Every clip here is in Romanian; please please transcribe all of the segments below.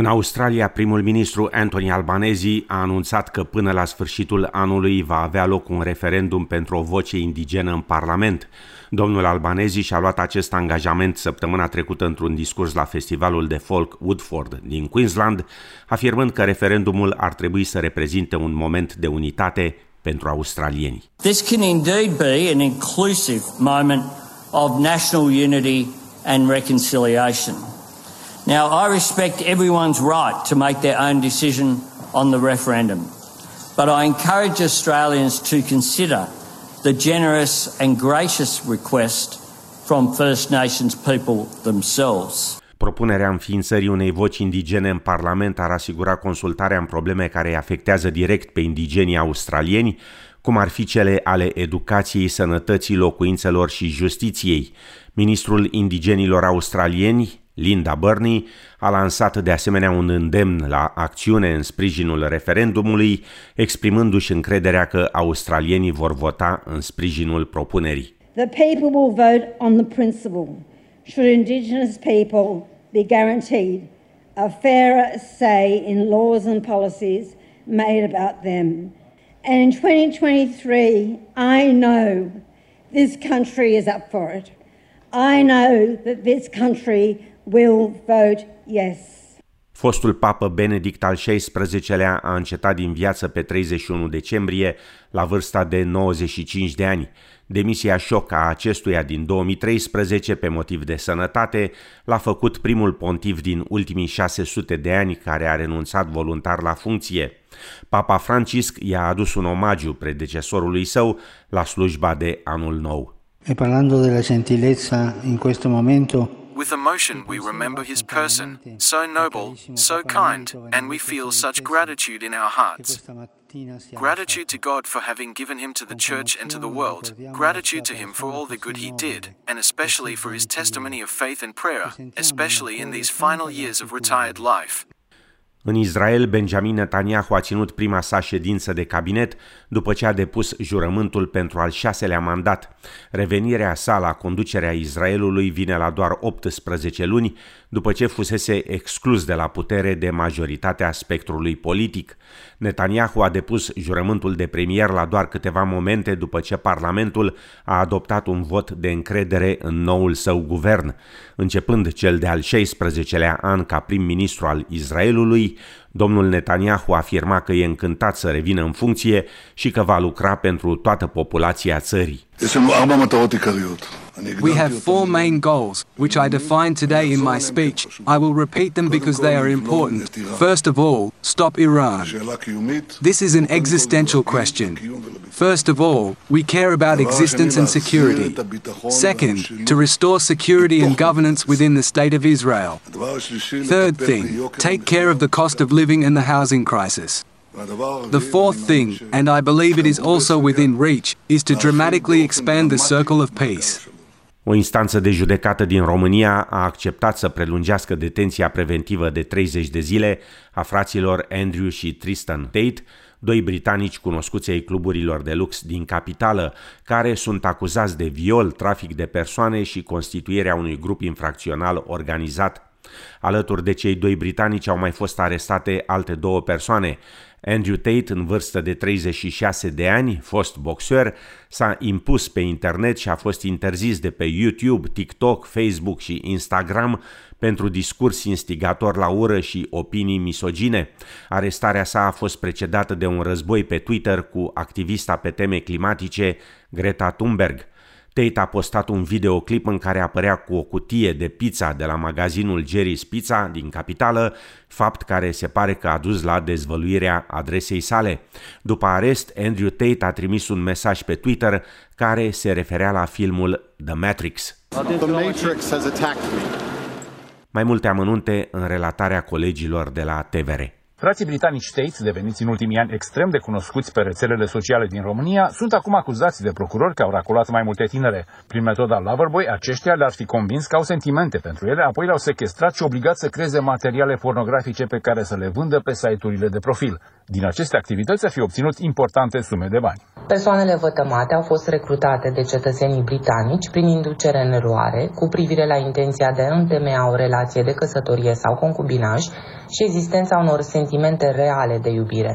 În Australia, primul ministru Anthony Albanese a anunțat că până la sfârșitul anului va avea loc un referendum pentru o voce indigenă în Parlament. Domnul Albanese și-a luat acest angajament săptămâna trecută într-un discurs la festivalul de folk Woodford din Queensland, afirmând că referendumul ar trebui să reprezinte un moment de unitate pentru australieni. This can indeed be an inclusive moment of national unity and reconciliation. Now, I respect everyone's right to make their own decision on the referendum, but I encourage Australians to consider the generous and gracious request from First Nations people themselves. Propunerea înființării unei voci indigene în Parlament ar asigura consultarea în probleme care îi afectează direct pe indigenii australieni, cum ar fi cele ale educației, sănătății, locuințelor și justiției. Ministrul indigenilor australieni, Linda Burney a lansat de asemenea un îndemn la acțiune în sprijinul referendumului, exprimându-și încrederea că australienii vor vota în sprijinul propunerii. The people will vote on the principle. Should Indigenous people be guaranteed a fairer say in laws and policies made about them. And in 2023, I know this country is up for it. I know that this country will vote yes. Fostul papă Benedict al XVI-lea a încetat din viață pe 31 decembrie la vârsta de 95 de ani. Demisia șoc a acestuia din 2013 pe motiv de sănătate l-a făcut primul pontiv din ultimii 600 de ani care a renunțat voluntar la funcție. Papa Francisc i-a adus un omagiu predecesorului său la slujba de anul nou. E parlando della gentilezza in questo momento With emotion, we remember his person, so noble, so kind, and we feel such gratitude in our hearts. Gratitude to God for having given him to the church and to the world. Gratitude to him for all the good he did, and especially for his testimony of faith and prayer, especially in these final years of retired life. În Israel, Benjamin Netanyahu a ținut prima sa ședință de cabinet după ce a depus jurământul pentru al șaselea mandat. Revenirea sa la conducerea Israelului vine la doar 18 luni după ce fusese exclus de la putere de majoritatea spectrului politic. Netanyahu a depus jurământul de premier la doar câteva momente după ce Parlamentul a adoptat un vot de încredere în noul său guvern. Începând cel de-al 16-lea an ca prim-ministru al Israelului, we domnul Netanyahu afirma că e încântat să revină în funcție și că va lucra pentru toată populația țării. We have four main goals, which I defined today in my speech. I will repeat them because they are important. First of all, stop Iran. This is an existential question. First of all, we care about existence and security. Second, to restore security and governance within the State of Israel. Third thing, take care of the cost of living and the housing crisis. The fourth thing, and I believe it is also within reach, is to dramatically expand the circle of peace. O instanță de judecată din România a acceptat să prelungească detenția preventivă de 30 de zile a fraților Andrew și Tristan Tate, doi britanici cunoscuți ai cluburilor de lux din capitală, care sunt acuzați de viol, trafic de persoane și constituirea unui grup infracțional organizat Alături de cei doi britanici au mai fost arestate alte două persoane. Andrew Tate, în vârstă de 36 de ani, fost boxer, s-a impus pe internet și a fost interzis de pe YouTube, TikTok, Facebook și Instagram pentru discurs instigator la ură și opinii misogine. Arestarea sa a fost precedată de un război pe Twitter cu activista pe teme climatice Greta Thunberg. Tate a postat un videoclip în care apărea cu o cutie de pizza de la magazinul Jerry's Pizza din capitală, fapt care se pare că a dus la dezvăluirea adresei sale. După arest, Andrew Tate a trimis un mesaj pe Twitter care se referea la filmul The Matrix. The Matrix has attacked me. Mai multe amănunte în relatarea colegilor de la TVR. Frații britanici States, deveniți în ultimii ani extrem de cunoscuți pe rețelele sociale din România, sunt acum acuzați de procurori că au racolat mai multe tinere. Prin metoda Loverboy, aceștia le-ar fi convins că au sentimente pentru ele, apoi le-au sequestrat și obligat să creeze materiale pornografice pe care să le vândă pe site-urile de profil. Din aceste activități a fi obținut importante sume de bani. Persoanele vătămate au fost recrutate de cetățenii britanici prin inducere în eroare cu privire la intenția de a întemeia o relație de căsătorie sau concubinaj și existența unor sentimente reale de iubire,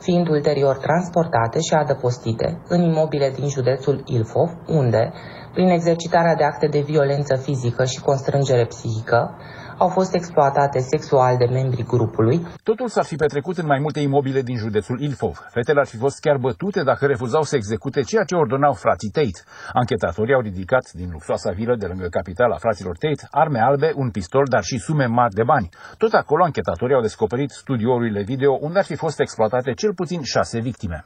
fiind ulterior transportate și adăpostite în imobile din județul Ilfov, unde, prin exercitarea de acte de violență fizică și constrângere psihică, au fost exploatate sexual de membrii grupului. Totul s-ar fi petrecut în mai multe imobile din județul Ilfov. Fetele ar fi fost chiar bătute dacă refuzau să execute ceea ce ordonau frații Tate. Anchetatorii au ridicat din luxoasa vilă de lângă capitala fraților Tate arme albe, un pistol, dar și sume mari de bani. Tot acolo anchetatorii au descoperit studiourile video unde ar fi fost exploatate cel puțin șase victime.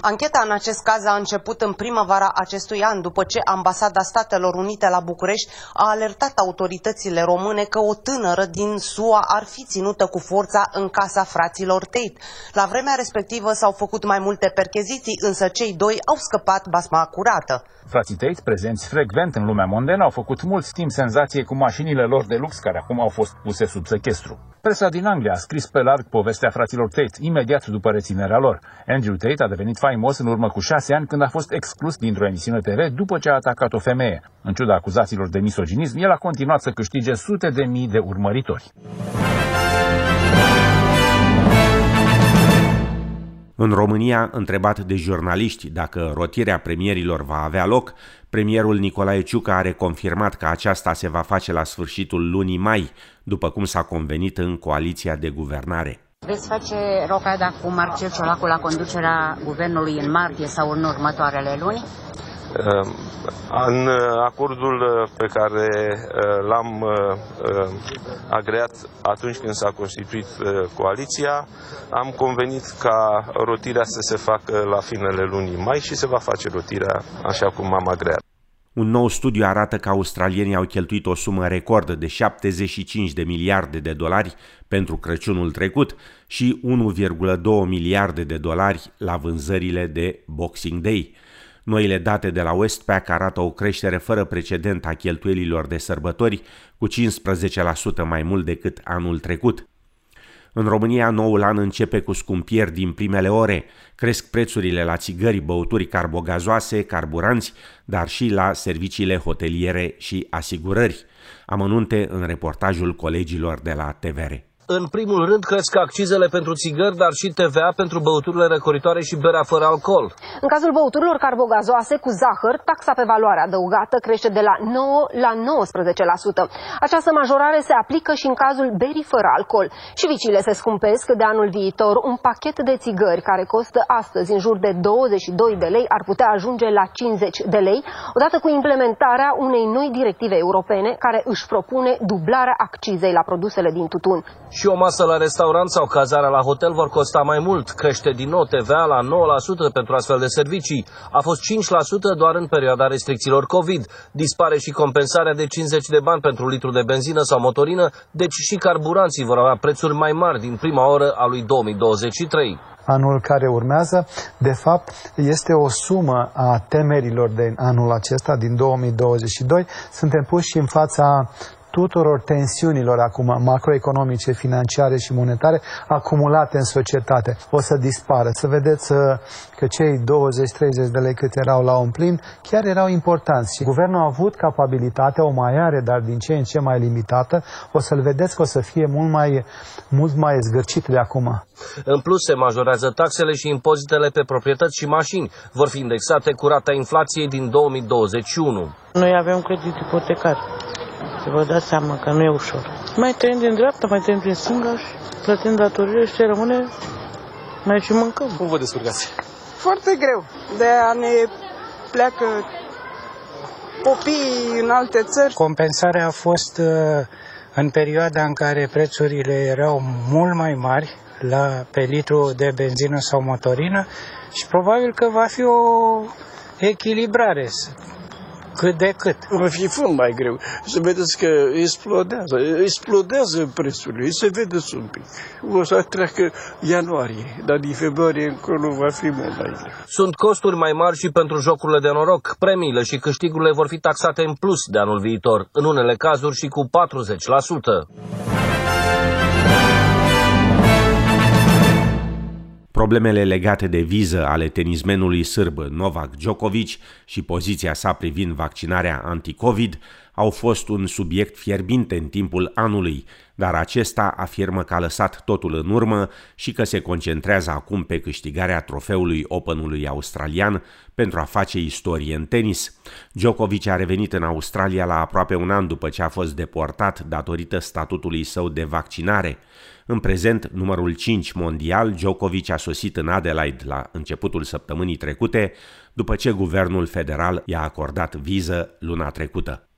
Ancheta în acest caz a început în primăvara acestui an, după ce Ambasada Statelor Unite la București a alertat autoritățile române că o tânără din SUA ar fi ținută cu forța în casa fraților Tate. La vremea respectivă s-au făcut mai multe percheziții, însă cei doi au scăpat basma curată. Frații Tate, prezenți frecvent în lumea mondenă, au făcut mult timp senzație cu mașinile lor de lux, care acum au fost puse sub sechestru. Presa din Anglia a scris pe larg povestea fraților Tate, imediat după reținerea lor. Andrew Tate a devenit faimos în urmă cu șase ani când a fost exclus dintr-o emisiune TV după ce a atacat o femeie. În ciuda acuzațiilor de misoginism, el a continuat să câștige sute de mii de urmăritori. În România, întrebat de jurnaliști dacă rotirea premierilor va avea loc, premierul Nicolae Ciucă are confirmat că aceasta se va face la sfârșitul lunii mai, după cum s-a convenit în coaliția de guvernare. Veți face rocada cu Marcel Ciolacu la conducerea guvernului în martie sau în următoarele luni? Ehm, în acordul pe care eh, l-am eh, agreat atunci când s-a constituit eh, coaliția, am convenit ca rotirea să se facă la finele lunii mai și se va face rotirea așa cum am agreat. Un nou studiu arată că australienii au cheltuit o sumă record de 75 de miliarde de dolari pentru Crăciunul trecut și 1,2 miliarde de dolari la vânzările de Boxing Day. Noile date de la Westpac arată o creștere fără precedent a cheltuielilor de sărbători, cu 15% mai mult decât anul trecut. În România, noul an începe cu scumpieri din primele ore. Cresc prețurile la țigări, băuturi carbogazoase, carburanți, dar și la serviciile hoteliere și asigurări. Amănunte în reportajul colegilor de la TVR. În primul rând, cresc accizele pentru țigări, dar și TVA pentru băuturile răcoritoare și berea fără alcool. În cazul băuturilor carbogazoase cu zahăr, taxa pe valoare adăugată crește de la 9 la 19%. Această majorare se aplică și în cazul berii fără alcool. Și vicile se scumpesc de anul viitor. Un pachet de țigări care costă astăzi în jur de 22 de lei ar putea ajunge la 50 de lei, odată cu implementarea unei noi directive europene care își propune dublarea accizei la produsele din tutun. Și o masă la restaurant sau cazarea la hotel vor costa mai mult. Crește din nou TVA la 9% pentru astfel de servicii. A fost 5% doar în perioada restricțiilor COVID. Dispare și compensarea de 50 de bani pentru litru de benzină sau motorină, deci și carburanții vor avea prețuri mai mari din prima oră a lui 2023 anul care urmează, de fapt, este o sumă a temerilor de anul acesta, din 2022. Suntem puși în fața tuturor tensiunilor acum macroeconomice, financiare și monetare acumulate în societate o să dispară. Să vedeți uh, că cei 20-30 de lei cât erau la un plin chiar erau importanți și guvernul a avut capabilitatea, o mai are, dar din ce în ce mai limitată, o să-l vedeți că o să fie mult mai, mult mai zgârcit de acum. În plus, se majorează taxele și impozitele pe proprietăți și mașini. Vor fi indexate cu rata inflației din 2021. Noi avem credit ipotecar să vă dați seama că nu e ușor. Mai trăim din dreapta, mai trăim din stânga și plătim datorile și ce rămâne, mai și mâncăm. Cum vă descurcați? Foarte greu. De a ne pleacă copiii în alte țări. Compensarea a fost uh, în perioada în care prețurile erau mult mai mari la, pe litru de benzină sau motorină și probabil că va fi o echilibrare cât de cât. Va fi fund mai greu. Să vedeți că explodează, explodează prețurile, se vede un pic. O să treacă ianuarie, dar din februarie încolo va fi mult mai greu. Sunt costuri mai mari și pentru jocurile de noroc. Premiile și câștigurile vor fi taxate în plus de anul viitor, în unele cazuri și cu 40%. Problemele legate de viză ale tenismenului sârb Novak Djokovic și poziția sa privind vaccinarea anti-Covid au fost un subiect fierbinte în timpul anului, dar acesta afirmă că a lăsat totul în urmă și că se concentrează acum pe câștigarea trofeului Openului australian pentru a face istorie în tenis. Djokovic a revenit în Australia la aproape un an după ce a fost deportat datorită statutului său de vaccinare. În prezent, numărul 5 mondial, Djokovic a sosit în Adelaide la începutul săptămânii trecute, după ce guvernul federal i-a acordat viză luna trecută.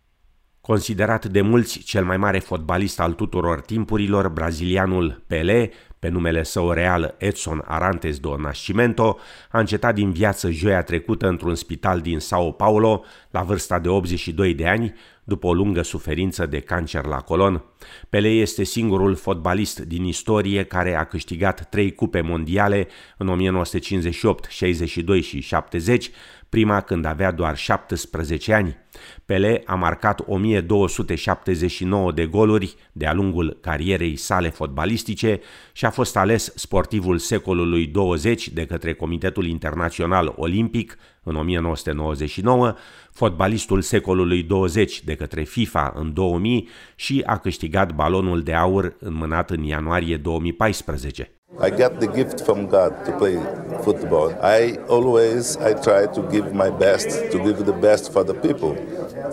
Considerat de mulți cel mai mare fotbalist al tuturor timpurilor, brazilianul Pelé, pe numele său real Edson Arantes do Nascimento, a încetat din viață joia trecută într-un spital din Sao Paulo, la vârsta de 82 de ani, după o lungă suferință de cancer la colon. Pelé este singurul fotbalist din istorie care a câștigat trei cupe mondiale în 1958, 62 și 70, prima când avea doar 17 ani. Pele a marcat 1279 de goluri de-a lungul carierei sale fotbalistice și a fost ales sportivul secolului 20 de către Comitetul Internațional Olimpic în 1999, fotbalistul secolului 20 de către FIFA în 2000 și a câștigat balonul de aur înmânat în ianuarie 2014. I got the gift from God to play football. I always I try to give my best, to give the best for the people,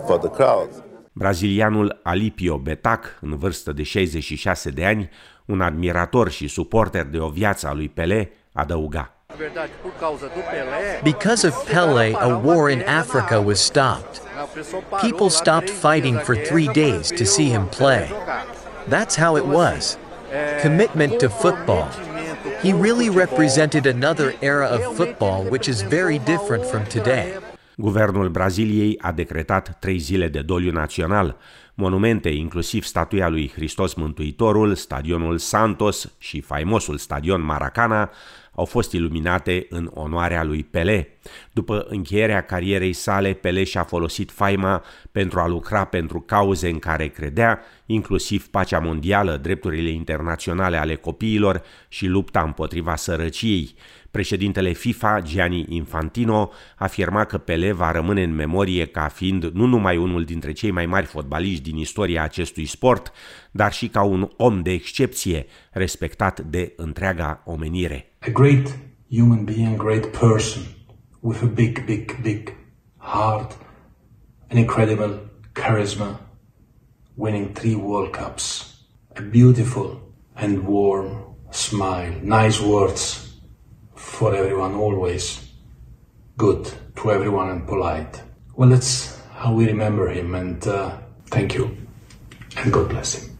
for the crowd. Brazilianul Alipio Betac, în vârstă de 66 de ani, un admirator și suporter de o viață a lui Pelé, adăuga. Because of Pele, a war in Africa was stopped. People stopped fighting for three days to see him play. That's how it was. Commitment to football. He really represented another era of football which is very different from today. Guvernul Braziliei a decretat trei zile de doliu național. Monumente, inclusiv statuia lui Hristos Mântuitorul, stadionul Santos și faimosul stadion Maracana, au fost iluminate în onoarea lui Pele. După încheierea carierei sale, Pele și-a folosit faima pentru a lucra pentru cauze în care credea, inclusiv pacea mondială, drepturile internaționale ale copiilor și lupta împotriva sărăciei. Președintele FIFA, Gianni Infantino, afirma că Pele va rămâne în memorie ca fiind nu numai unul dintre cei mai mari fotbaliști din istoria acestui sport, dar și ca un om de excepție, respectat de întreaga omenire. A great human being, great person, with a big, big, big heart, an incredible charisma, winning three World Cups, a beautiful and warm smile, nice words for everyone always, good to everyone and polite. Well, that's how we remember him, and uh, thank you, and God bless him.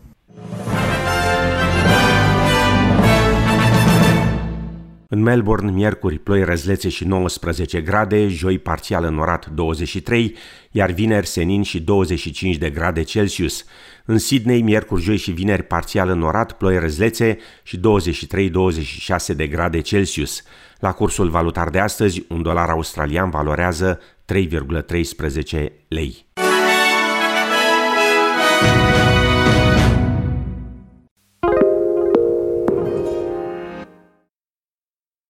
În Melbourne, miercuri, ploi răzlețe și 19 grade, joi parțial înorat 23, iar vineri senin și 25 de grade Celsius. În Sydney, miercuri, joi și vineri parțial înorat, ploi răzlețe și 23-26 de grade Celsius. La cursul valutar de astăzi, un dolar australian valorează 3,13 lei.